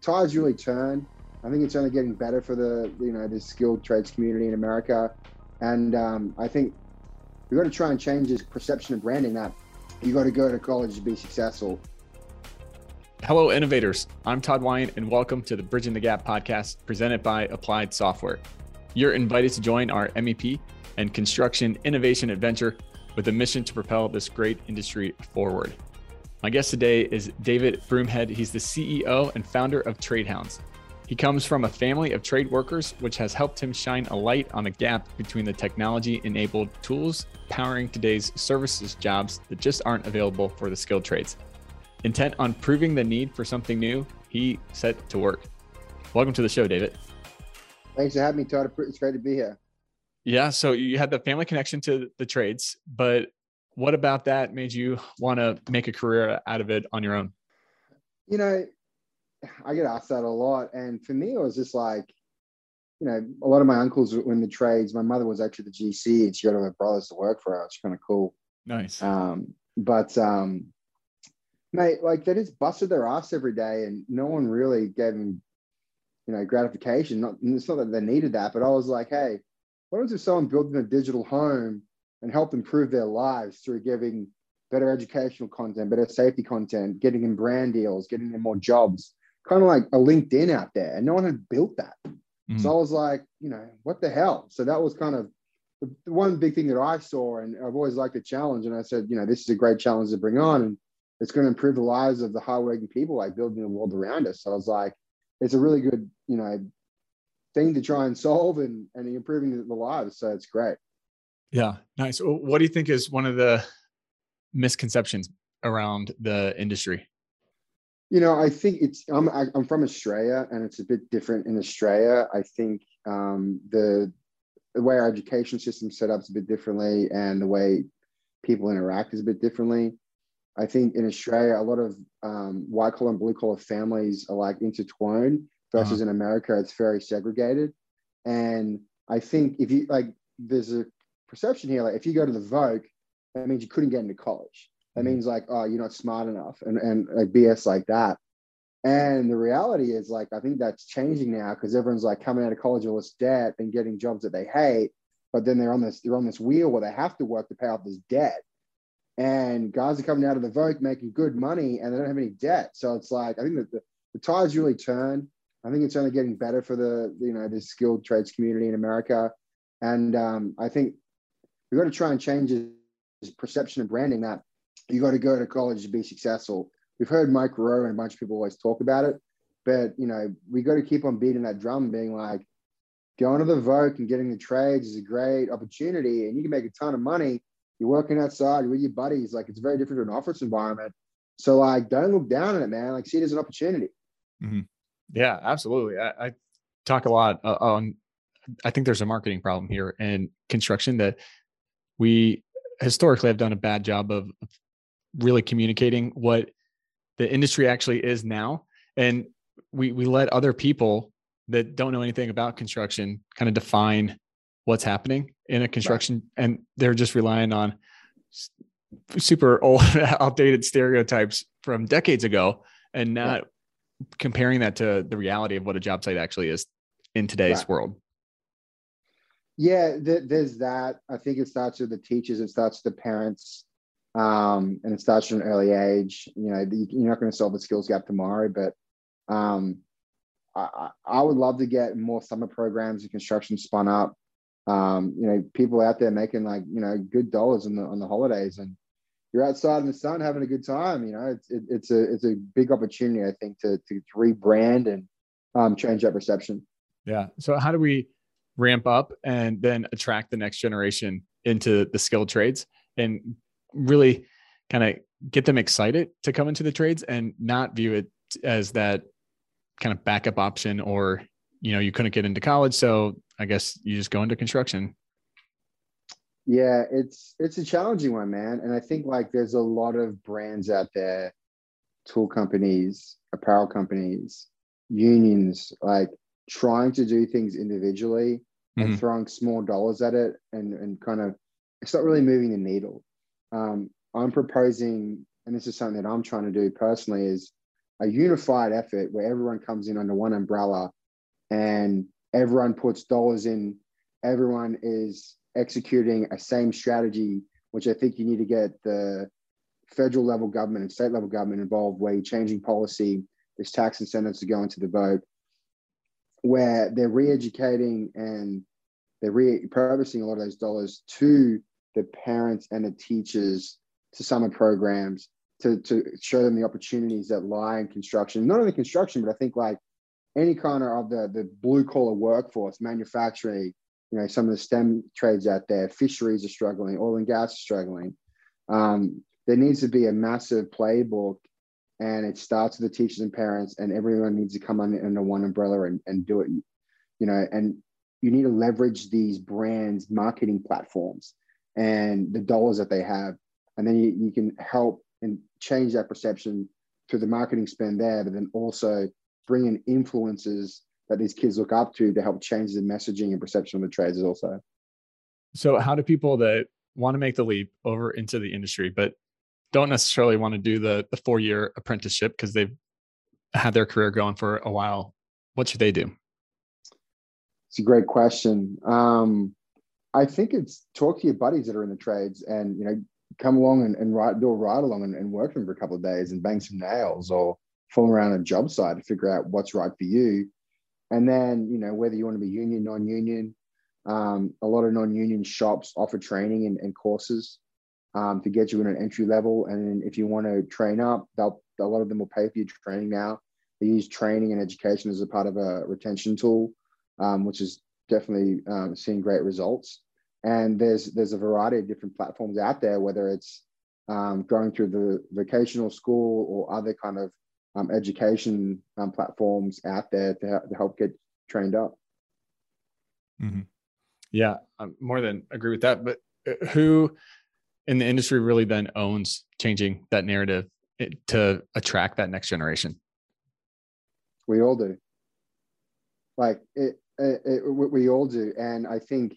tide's really turned. I think it's only getting better for the you know the skilled trades community in America, and um, I think we've got to try and change this perception of branding that you got to go to college to be successful. Hello, innovators. I'm Todd Wyant, and welcome to the Bridging the Gap podcast presented by Applied Software. You're invited to join our MEP and construction innovation adventure with a mission to propel this great industry forward. My guest today is David Broomhead. He's the CEO and founder of TradeHounds. He comes from a family of trade workers, which has helped him shine a light on the gap between the technology enabled tools powering today's services jobs that just aren't available for the skilled trades. Intent on proving the need for something new, he set to work. Welcome to the show, David. Thanks for having me, Todd. It's great to be here. Yeah. So you had the family connection to the trades, but what about that made you want to make a career out of it on your own? You know, I get asked that a lot. And for me, it was just like, you know, a lot of my uncles were in the trades. My mother was actually the GC and she got her brothers to work for her. It's kind of cool. Nice. Um, but, um, mate, like they just busted their ass every day and no one really gave them, you know, gratification. Not, it's not that they needed that, but I was like, hey, what if someone built a digital home and help improve their lives through giving better educational content, better safety content, getting them brand deals, getting them more jobs, kind of like a LinkedIn out there. And no one had built that. Mm-hmm. So I was like, you know, what the hell? So that was kind of the one big thing that I saw. And I've always liked the challenge. And I said, you know, this is a great challenge to bring on. And it's going to improve the lives of the hardworking people like building the world around us. So I was like, it's a really good, you know, thing to try and solve and, and improving the lives. So it's great. Yeah, nice. What do you think is one of the misconceptions around the industry? You know, I think it's I'm I'm from Australia, and it's a bit different in Australia. I think um, the the way our education system set up is a bit differently, and the way people interact is a bit differently. I think in Australia, a lot of um, white collar and blue collar families are like intertwined versus uh-huh. in America, it's very segregated. And I think if you like, there's a perception here. Like if you go to the Voc, that means you couldn't get into college. That mm-hmm. means like, oh, you're not smart enough and, and like BS like that. And the reality is like, I think that's changing now because everyone's like coming out of college with this debt and getting jobs that they hate, but then they're on this, they're on this wheel where they have to work to pay off this debt. And guys are coming out of the Voc making good money and they don't have any debt. So it's like, I think that the, the tide's really turned. I think it's only getting better for the, you know, the skilled trades community in America. And um, I think we've got to try and change his perception of branding that you got to go to college to be successful. We've heard Mike Rowe and a bunch of people always talk about it, but you know, we got to keep on beating that drum, being like, going to the Voc and getting the trades is a great opportunity, and you can make a ton of money. You're working outside with your buddies, like it's very different to an office environment. So like, don't look down on it, man. Like, see it as an opportunity. Mm-hmm. Yeah, absolutely. I, I, talk a lot uh, on. I think there's a marketing problem here in construction that we historically have done a bad job of really communicating what the industry actually is now and we we let other people that don't know anything about construction kind of define what's happening in a construction right. and they're just relying on super old outdated stereotypes from decades ago and not yeah. comparing that to the reality of what a job site actually is in today's right. world yeah, th- there's that. I think it starts with the teachers, it starts with the parents, um, and it starts from an early age. You know, you're not going to solve the skills gap tomorrow, but um, I, I would love to get more summer programs and construction spun up. Um, you know, people out there making like you know good dollars on the on the holidays, and you're outside in the sun having a good time. You know, it's it, it's a it's a big opportunity, I think, to to rebrand and um, change that perception. Yeah. So how do we? Ramp up and then attract the next generation into the skilled trades and really kind of get them excited to come into the trades and not view it as that kind of backup option or you know you couldn't get into college so i guess you just go into construction. Yeah it's it's a challenging one man. And i think like there's a lot of brands out there tool companies apparel companies unions like trying to do things individually mm-hmm. and throwing small dollars at it and, and kind of it's not really moving the needle. Um, I'm proposing, and this is something that I'm trying to do personally, is a unified effort where everyone comes in under one umbrella and everyone puts dollars in, everyone is executing a same strategy, which I think you need to get the federal level government and state level government involved, where you're changing policy, there's tax incentives to go into the Voc, where they're re-educating and they're repurposing a lot of those dollars to the parents and the teachers to summer programs to, to show them the opportunities that lie in construction, not only construction, but I think like any kind of the, the blue collar workforce, manufacturing, you know, some of the STEM trades out there, fisheries are struggling, oil and gas are struggling. Um, there needs to be a massive playbook and it starts with the teachers and parents and everyone needs to come under, under one umbrella and, and do it, you know, and you need to leverage these brands marketing platforms and the dollars that they have. And then you, you can help and change that perception through the marketing spend there, but then also bring in influences that these kids look up to to help change the messaging and perception of the trades also. So, how do people that want to make the leap over into the industry, but don't necessarily want to do the the four year apprenticeship because they've had their career going for a while, what should they do? It's a great question. Um, I think it's talk to your buddies that are in the trades and you know come along and, and ride, do a ride along and, and work them for a couple of days and bang some nails or fool around a job site to figure out what's right for you. And then, you know, whether you want to be union, non-union, um, a lot of non-union shops offer training and, and courses um, to get you in an entry level. And if you want to train up, they'll, a lot of them will pay for your training now. They use training and education as a part of a retention tool, um, which is definitely um, seeing great results and there's there's a variety of different platforms out there whether it's um, going through the vocational school or other kind of um, education um, platforms out there to, to help get trained up mm-hmm. yeah i more than agree with that but uh, who in the industry really then owns changing that narrative eh, to attract that next generation. We all do. Like it, it, it we all do. And i think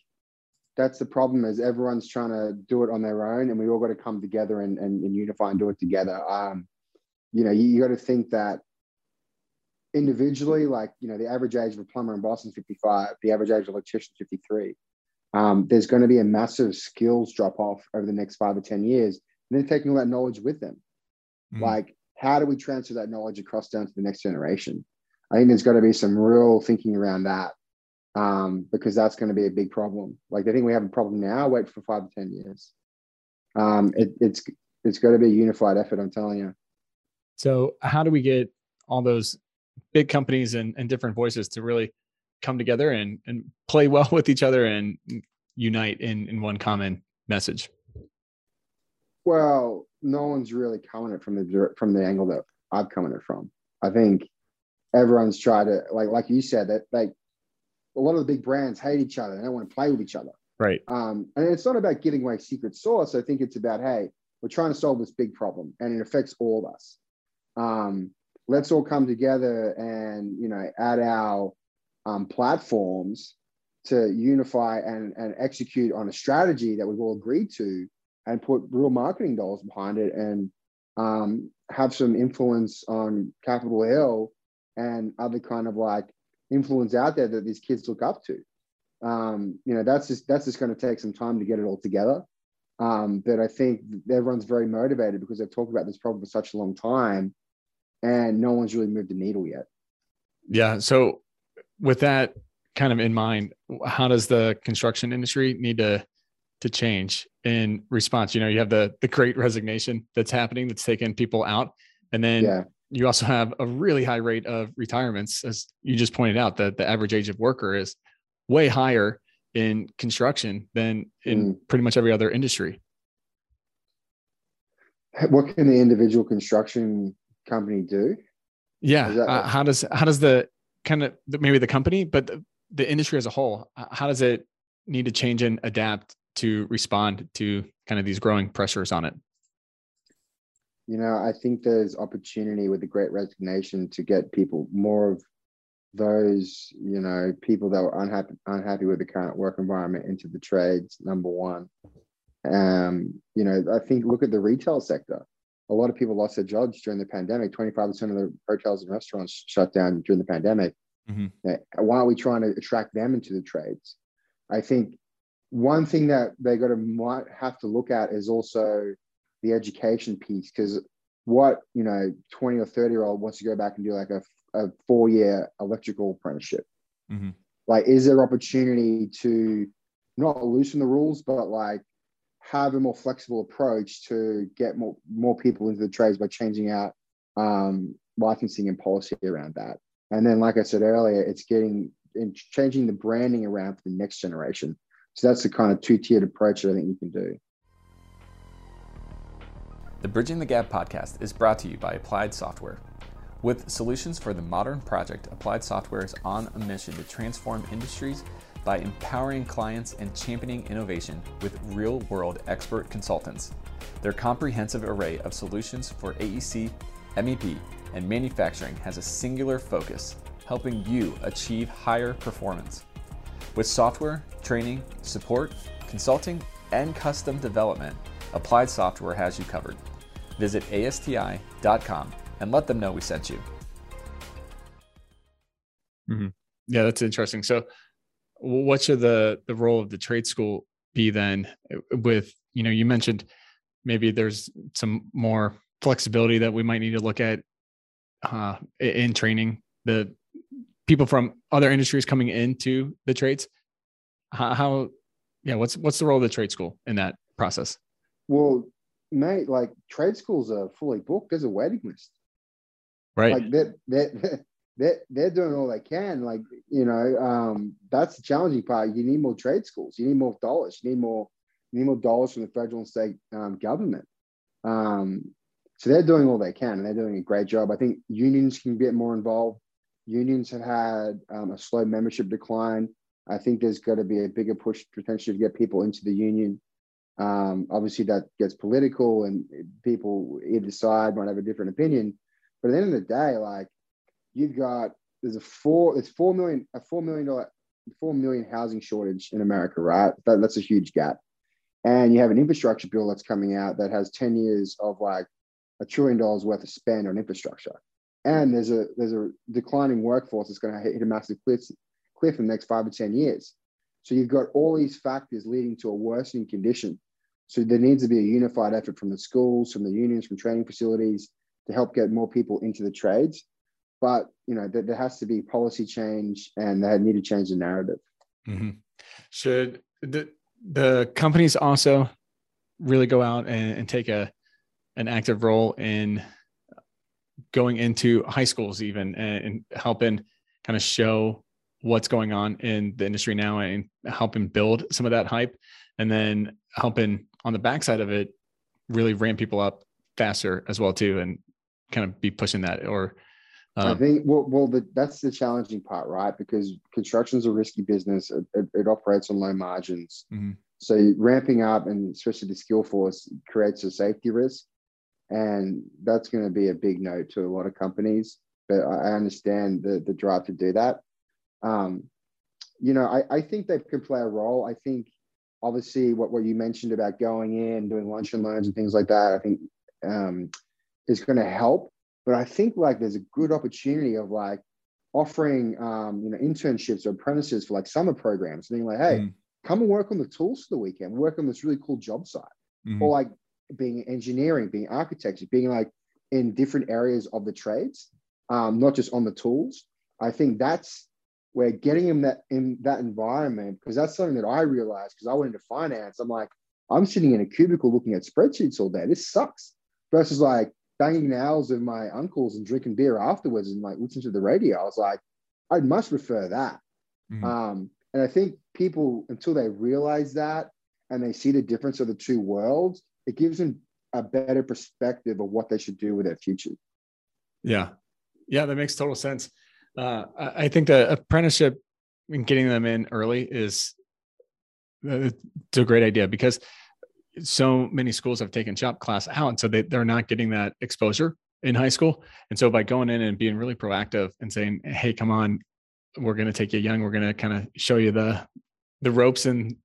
that's the problem is everyone's trying to do it on their own and we all got to come together and, and, and unify and do it together. Um, you know you, you got to think that individually like you know the average age of a plumber in boston is 55 the average age of an electrician is 53 um, there's going to be a massive skills drop off over the next five or ten years and then taking all that knowledge with them mm. like how do we transfer that knowledge across down to the next generation i think there's got to be some real thinking around that um, because that's going to be a big problem. Like I think we have a problem now. Wait for five to ten years. Um, it, it's it's got to be a unified effort. I'm telling you. So how do we get all those big companies and, and different voices to really come together and and play well with each other and unite in in one common message? Well, no one's really coming it from the from the angle that I'm coming it from. I think everyone's tried to like like you said that like a lot of the big brands hate each other. They don't want to play with each other. Right. Um, and it's not about giving away secret sauce. I think it's about, hey, we're trying to solve this big problem and it affects all of us. Um, let's all come together and, you know, add our um, platforms to unify and, and execute on a strategy that we've all agreed to and put real marketing dollars behind it and um, have some influence on Capitol Hill and other kind of like influence out there that these kids look up to. Um, you know, that's just that's just going to take some time to get it all together. Um, but I think everyone's very motivated because they've talked about this problem for such a long time, and no one's really moved the needle yet. Yeah. So, with that kind of in mind, how does the construction industry need to to change in response? You know, you have the the great resignation that's happening that's taking people out, and then yeah you also have a really high rate of retirements, as you just pointed out, that the average age of worker is way higher in construction than in mm. pretty much every other industry. What can the individual construction company do? Yeah, uh, how does how does the kind of maybe the company, but the, the industry as a whole, how does it need to change and adapt to respond to kind of these growing pressures on it? you know, I think there's opportunity with the great resignation to get people more of those, you know, people that were unhappy unhappy with the current work environment into the trades, number one. Um, you know, I think look at the retail sector. A lot of people lost their jobs during the pandemic. 25% of the hotels and restaurants shut down during the pandemic. Mm-hmm. Why are we trying to attract them into the trades? I think one thing that they got to might have to look at is also the education piece because what you know 20 or 30 year old wants to go back and do like a, a four year electrical apprenticeship mm-hmm. like is there opportunity to not loosen the rules but like have a more flexible approach to get more more people into the trades by changing out um, licensing and policy around that. And then like i said earlier it's getting and changing the branding around for the next generation. So that's the kind of two-tiered approach that i think you can do. The Bridging the Gap podcast is brought to you by Applied Software. With solutions for the modern project, Applied Software is on a mission to transform industries by empowering clients and championing innovation with real world expert consultants. Their comprehensive array of solutions for AEC, MEP, and manufacturing has a singular focus, helping you achieve higher performance. With software, training, support, consulting, and custom development, Applied Software has you covered. Visit ASTI.com and let them know we sent you. Mm-hmm. Yeah, that's interesting. So, what should the the role of the trade school be then? With you know, you mentioned maybe there's some more flexibility that we might need to look at uh, in training the people from other industries coming into the trades. How, how, yeah, what's what's the role of the trade school in that process? Well, mate, like trade schools are fully booked. There's a waiting list. Right. Like that that they're, they're doing all they can. Like, you know, um, that's the challenging part. You need more trade schools. You need more dollars. You need more, you need more dollars from the federal and state um, government. Um, so they're doing all they can and they're doing a great job. I think unions can get more involved. Unions have had um, a slow membership decline. I think there's got to be a bigger push potentially to get people into the union. Um, obviously, that gets political, and people either side might have a different opinion. But at the end of the day, like you've got there's a four it's four million a four million dollar four million housing shortage in America, right? That, that's a huge gap. And you have an infrastructure bill that's coming out that has 10 years of like a trillion dollars worth of spend on infrastructure. And there's a there's a declining workforce that's going to hit a massive cliff, cliff in the next five to 10 years. So you've got all these factors leading to a worsening condition. So there needs to be a unified effort from the schools, from the unions, from training facilities to help get more people into the trades. But you know, there, there has to be policy change, and they need to change the narrative. Mm-hmm. Should the the companies also really go out and, and take a an active role in going into high schools even and, and helping kind of show what's going on in the industry now and helping build some of that hype and then helping on the backside of it really ramp people up faster as well too and kind of be pushing that or um, I think well, well the, that's the challenging part, right? Because construction is a risky business. It, it, it operates on low margins. Mm-hmm. So ramping up and especially the skill force creates a safety risk, and that's going to be a big note to a lot of companies. But I understand the the drive to do that. Um, you know, I, I think they can play a role. I think obviously what, what you mentioned about going in, doing lunch and learns and things like that, I think um, is going to help. But I think like there's a good opportunity of like offering um, you know internships or apprentices for like summer programs, being like, hey, mm. come and work on the tools for the weekend, work on this really cool job site, mm-hmm. or like being engineering, being architecture, being like in different areas of the trades, um, not just on the tools. I think that's where getting them that in that environment, because that's something that I realized because I went into finance. I'm like, I'm sitting in a cubicle looking at spreadsheets all day. This sucks. Versus like banging nails of my uncles and drinking beer afterwards and like listening to the radio. I was like, I'd much prefer that. Mm-hmm. Um, and I think people, until they realize that and they see the difference of the two worlds, it gives them a better perspective of what they should do with their future. Yeah. Yeah, that makes total sense uh, I think the apprenticeship and getting them in early is uh, it's a great idea because so many schools have taken shop class out, and so they they're not getting that exposure in high school. And so by going in and being really proactive and saying, "Hey, come on, we're going to take you young. We're going to kind of show you the the ropes and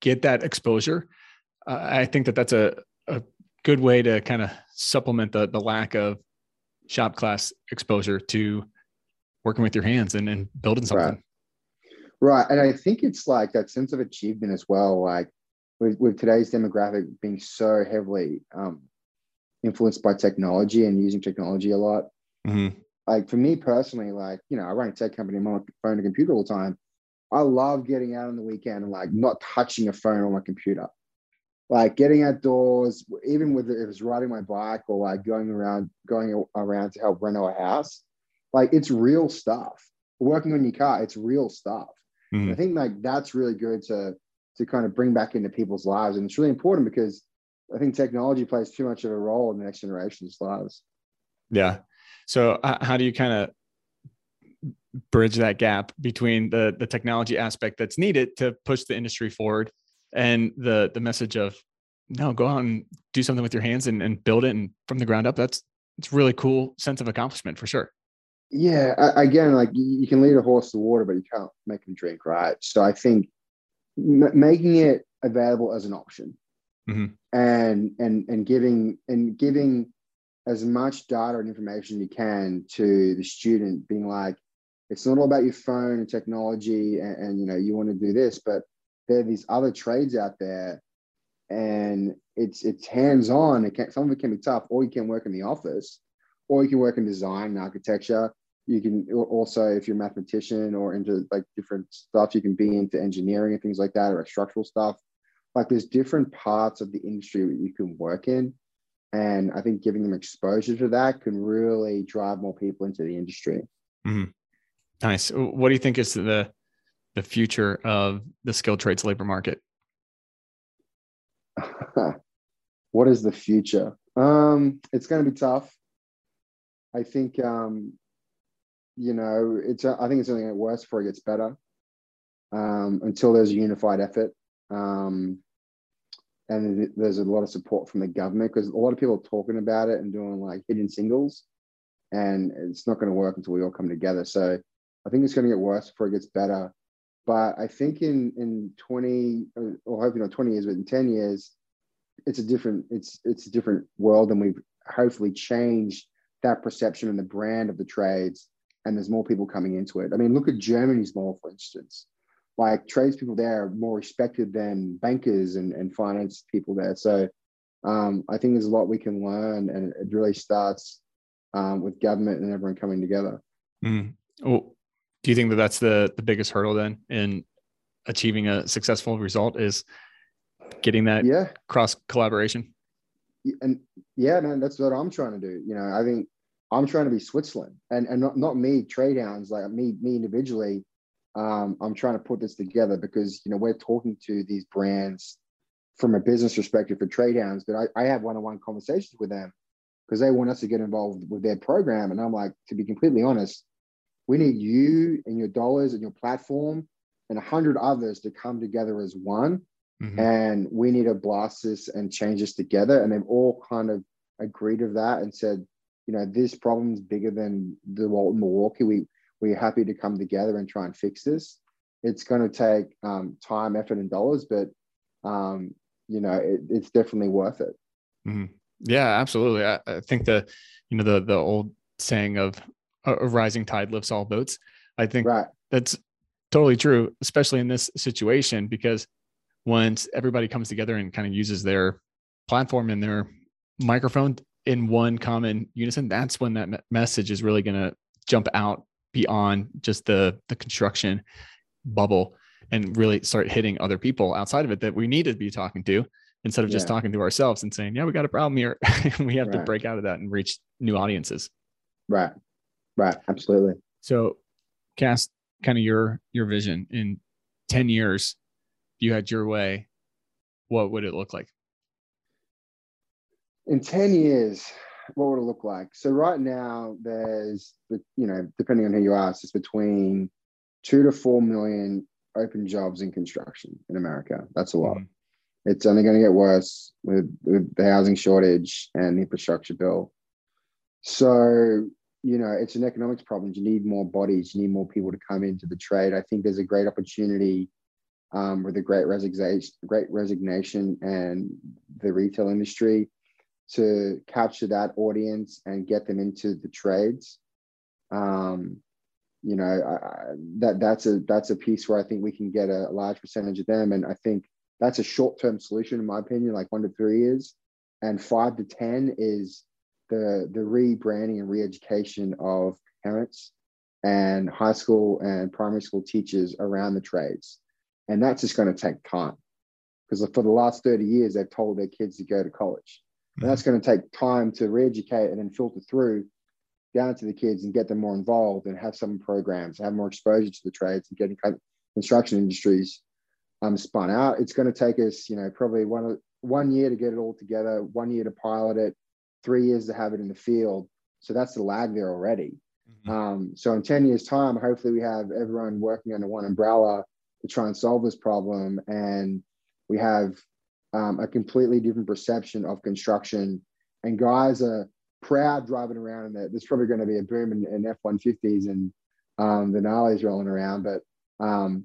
get that exposure." Uh, I think that that's a, a good way to kind of supplement the the lack of shop class exposure to working with your hands and, and building something. Right. right. And I think it's like that sense of achievement as well. Like with, with today's demographic being so heavily um, influenced by technology and using technology a lot. Mm-hmm. Like for me personally, like, you know, I run a tech company, I'm on my phone and computer all the time. I love getting out on the weekend and like not touching a phone or my computer. Like getting outdoors, even with if it's riding my bike or like going around, going around to help reno a house, like it's real stuff. Working on your car, it's real stuff. Mm-hmm. I think like that's really good to to kind of bring back into people's lives, and it's really important because I think technology plays too much of a role in the next generation's lives. Yeah. So uh, how do you kind of bridge that gap between the the technology aspect that's needed to push the industry forward and the the message of no go out and do something with your hands and, and build it and from the ground up that's it's really cool sense of accomplishment for sure yeah again like you can lead a horse to water but you can't make him drink right so i think m- making it available as an option mm-hmm. and and and giving and giving as much data and information you can to the student being like it's not all about your phone and technology and, and you know you want to do this but there are these other trades out there and it's it's hands on it can some of it can be tough or you can work in the office or you can work in design and architecture you can also if you're a mathematician or into like different stuff you can be into engineering and things like that or structural stuff like there's different parts of the industry that you can work in and i think giving them exposure to that can really drive more people into the industry mm-hmm. Nice. What do you think is the the future of the skilled trades labor market? what is the future? Um, it's going to be tough. I think, um, you know, it's. I think it's only going to get worse before it gets better. Um, until there's a unified effort, um, and there's a lot of support from the government because a lot of people are talking about it and doing like hidden singles, and it's not going to work until we all come together. So I think it's going to get worse before it gets better. But I think in in 20 or hopefully not 20 years, but in 10 years, it's a different it's it's a different world, and we've hopefully changed that perception and the brand of the trades. And there's more people coming into it. I mean, look at Germany's mall, for instance. Like tradespeople there are more respected than bankers and, and finance people there. So um, I think there's a lot we can learn, and it really starts um, with government and everyone coming together. Mm. Oh, do you think that that's the the biggest hurdle then in achieving a successful result is getting that yeah cross collaboration and yeah man that's what i'm trying to do you know i think i'm trying to be switzerland and and not, not me TradeHounds like me me individually um, i'm trying to put this together because you know we're talking to these brands from a business perspective for TradeHounds but i, I have one-on-one conversations with them because they want us to get involved with their program and i'm like to be completely honest we need you and your dollars and your platform and a hundred others to come together as one. Mm-hmm. And we need to blast this and change this together. And they've all kind of agreed with that and said, you know, this problem is bigger than DeWalt and Milwaukee. We we're happy to come together and try and fix this. It's going to take um, time, effort, and dollars, but um, you know, it, it's definitely worth it. Mm-hmm. Yeah, absolutely. I, I think the, you know, the the old saying of a, rising tide lifts all boats. I think right. that's totally true, especially in this situation, because once everybody comes together and kind of uses their platform and their microphone in one common unison, that's when that message is really going to jump out beyond just the the construction bubble and really start hitting other people outside of it that we need to be talking to instead of just yeah. talking to ourselves and saying, yeah, we got a problem here. we have right. to break out of that and reach new audiences. Right. Right. Absolutely. So cast kind of your your vision in 10 years, if you had your way, what would it look like? In 10 years, what would it look like? So right now there's you know, depending on who you ask, it's between two to four million open jobs in construction in America. That's a lot. Mm-hmm. It's only going to get worse with, with the housing shortage and the infrastructure bill. So you know, it's an economics problem. You need more bodies. You need more people to come into the trade. I think there's a great opportunity um, with the great resignation, great resignation, and the retail industry. To capture that audience and get them into the trades. Um, you know, I, that that's a that's a piece where I think we can get a large percentage of them, and I think that's a short term solution in my opinion, like one to three years, and five to ten is the the rebranding and re-education of parents and high school and primary school teachers around the trades, and that's just going to take time. Because for the last 30 years they've told their kids to go to college and that's going to take time to re-educate and then filter through down to the kids and get them more involved and have some programs, have more exposure to the trades and getting construction industries um, spun out. It's going to take us, you know, probably one one year to get it all together, one year to pilot it, three years to have it in the field. So that's the lag there already. Mm-hmm. Um, so in 10 years time, hopefully we have everyone working under one umbrella to try and solve this problem. And we have um, a completely different perception of construction. And guys are proud driving around in there. There's probably going to be a boom in, in F-150s and um, the Gnarlies rolling around. But, um,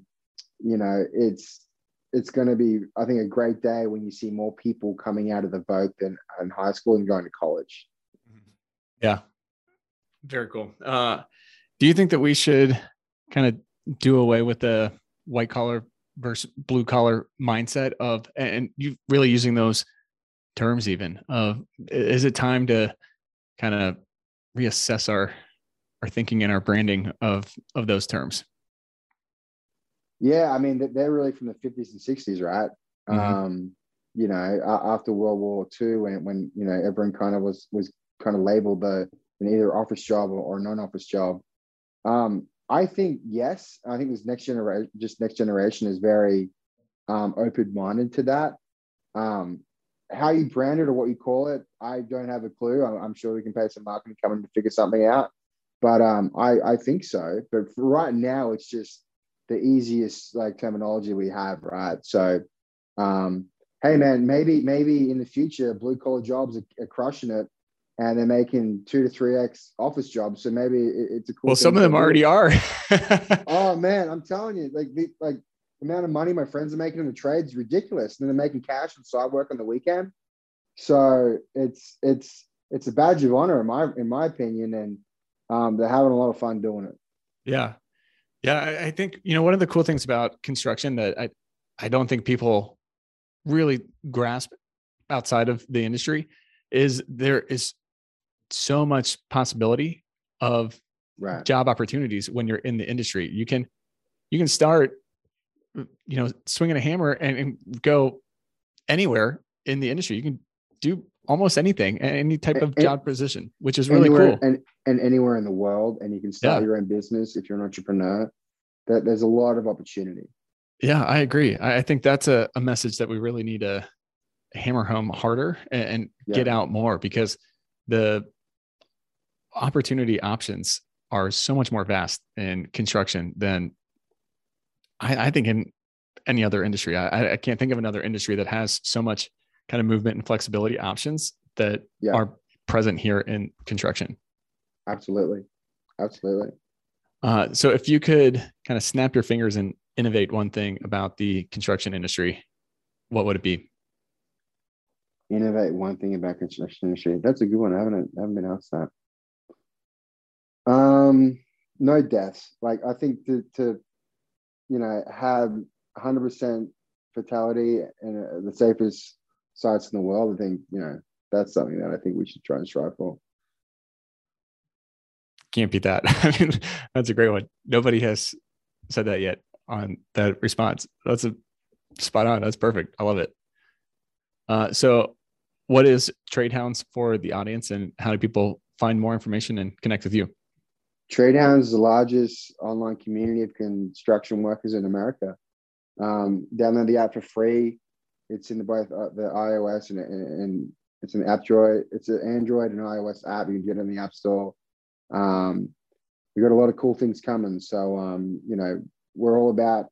you know, it's it's going to be, I think, a great day when you see more people coming out of the Voc than in high school and going to college. Yeah. Very cool. Uh, do you think that we should kind of do away with the white collar versus blue collar mindset of and you really using those terms even of is it time to kind of reassess our our thinking and our branding of of those terms? Yeah i mean they're really from the 50s and 60s right? Mm-hmm. um you know after world war ii when when you know everyone kind of was was kind of labeled the an either office job or, or non-office job. Um I think yes. I think this next generation, just next generation, is very um, open-minded to that. Um, how you brand it or what you call it, I don't have a clue. I'm, I'm sure we can pay some marketing coming to figure something out. But um, I, I think so. But right now, it's just the easiest like terminology we have, right? So, um, hey man, maybe maybe in the future, blue collar jobs are, are crushing it, and they're making two to three x office jobs. So maybe it's a cool. Well, some of them already are. oh man, I'm telling you, like the like the amount of money my friends are making in the trades is ridiculous. And then they're making cash and side work on the weekend. So it's it's it's a badge of honor in my in my opinion, and um, they're having a lot of fun doing it. Yeah, yeah. I, I think you know one of the cool things about construction that I I don't think people really grasp outside of the industry is there is so much possibility of right. job opportunities when you're in the industry. You can you can start mm, you know swinging a hammer and, and go anywhere in the industry. You can do almost anything, any type of job position, which is really cool. And, and anywhere in the world, and you can start yeah. your own business if you're an entrepreneur. That there's a lot of opportunity. Yeah, I agree. I think that's a, a message that we really need to hammer home harder and, and yeah. get out more because the opportunity options are so much more vast in construction than I, I think in any other industry. I, I, can't think of another industry that has so much kind of movement and flexibility options that yeah. are present here in construction. Absolutely. Absolutely. Uh, so if you could kind of snap your fingers and innovate one thing about the construction industry, what would it be? Innovate one thing about construction industry. That's a good one. I haven't, I haven't been asked that. Um, no deaths. Like I think to, to you know, have 100% fatality and uh, the safest sites in the world, I think, you know, that's something that I think we should try and strive for. Can't beat that. I mean, that's a great one. Nobody has said that yet on that response. That's a spot on. That's perfect. I love it. Uh, so, what is TradeHounds for the audience, and how do people find more information and connect with you? TradeHounds is the largest online community of construction workers in America. Um, download the app for free. It's in the both uh, the iOS and, and it's an app Droid. It's an Android and iOS app. You can get it in the App Store. Um, we got a lot of cool things coming. So um, you know, we're all about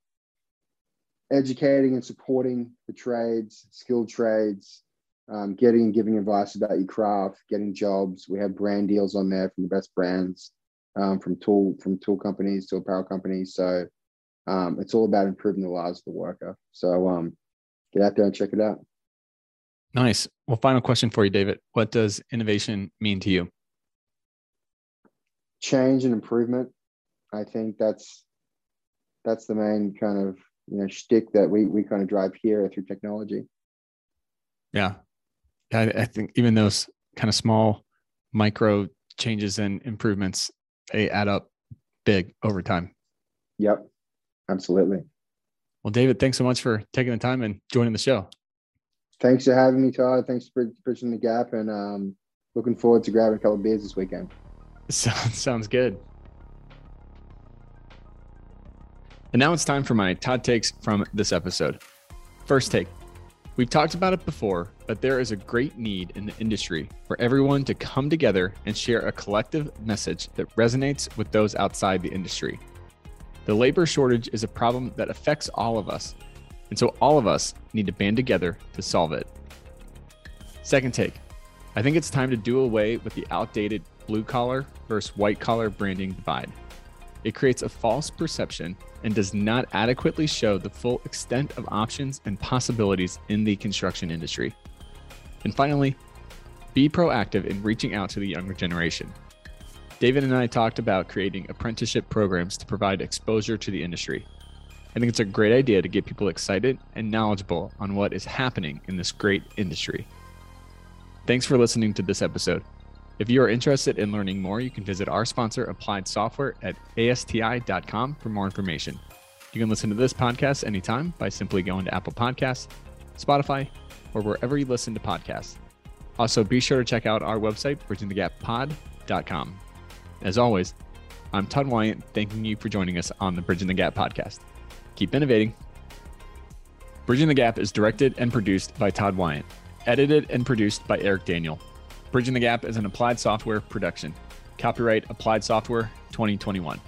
educating and supporting the trades, skilled trades, um, getting and giving advice about your craft, getting jobs. We have brand deals on there from the best brands um, from tool from tool companies to apparel companies. So um, it's all about improving the lives of the worker. So um, get out there and check it out. Nice. Well, final question for you, David. What does innovation mean to you? Change and improvement. I think that's that's the main kind of you know shtick that we we kind of drive here through technology. Yeah, I, I think even those kind of small micro changes and improvements they add up big over time. Yep, absolutely. Well, David, thanks so much for taking the time and joining the show. Thanks for having me, Todd. Thanks for bridging the gap, and um, looking forward to grabbing a couple of beers this weekend. Sounds sounds good. And now it's time for my Todd takes from this episode. First take. We've talked about it before, but there is a great need in the industry for everyone to come together and share a collective message that resonates with those outside the industry. The labor shortage is a problem that affects all of us, and so all of us need to band together to solve it. Second take. I think it's time to do away with the outdated blue collar versus white collar branding divide. It creates a false perception and does not adequately show the full extent of options and possibilities in the construction industry. And finally, be proactive in reaching out to the younger generation. David and I talked about creating apprenticeship programs to provide exposure to the industry. I think it's a great idea to get people excited and knowledgeable on what is happening in this great industry. Thanks for listening to this episode. If you are interested in learning more, you can visit our sponsor, Applied Software, at asti.com for more information. You can listen to this podcast anytime by simply going to Apple Podcasts, Spotify, or wherever you listen to podcasts. Also, be sure to check out our website, bridgingthegappod.com. As always, I'm Todd Wyant, thanking you for joining us on the Bridging the Gap podcast. Keep innovating. Bridging the Gap is directed and produced by Todd Wyant, edited and produced by Eric Daniel. Bridging the Gap is an applied software production. Copyright Applied Software 2021.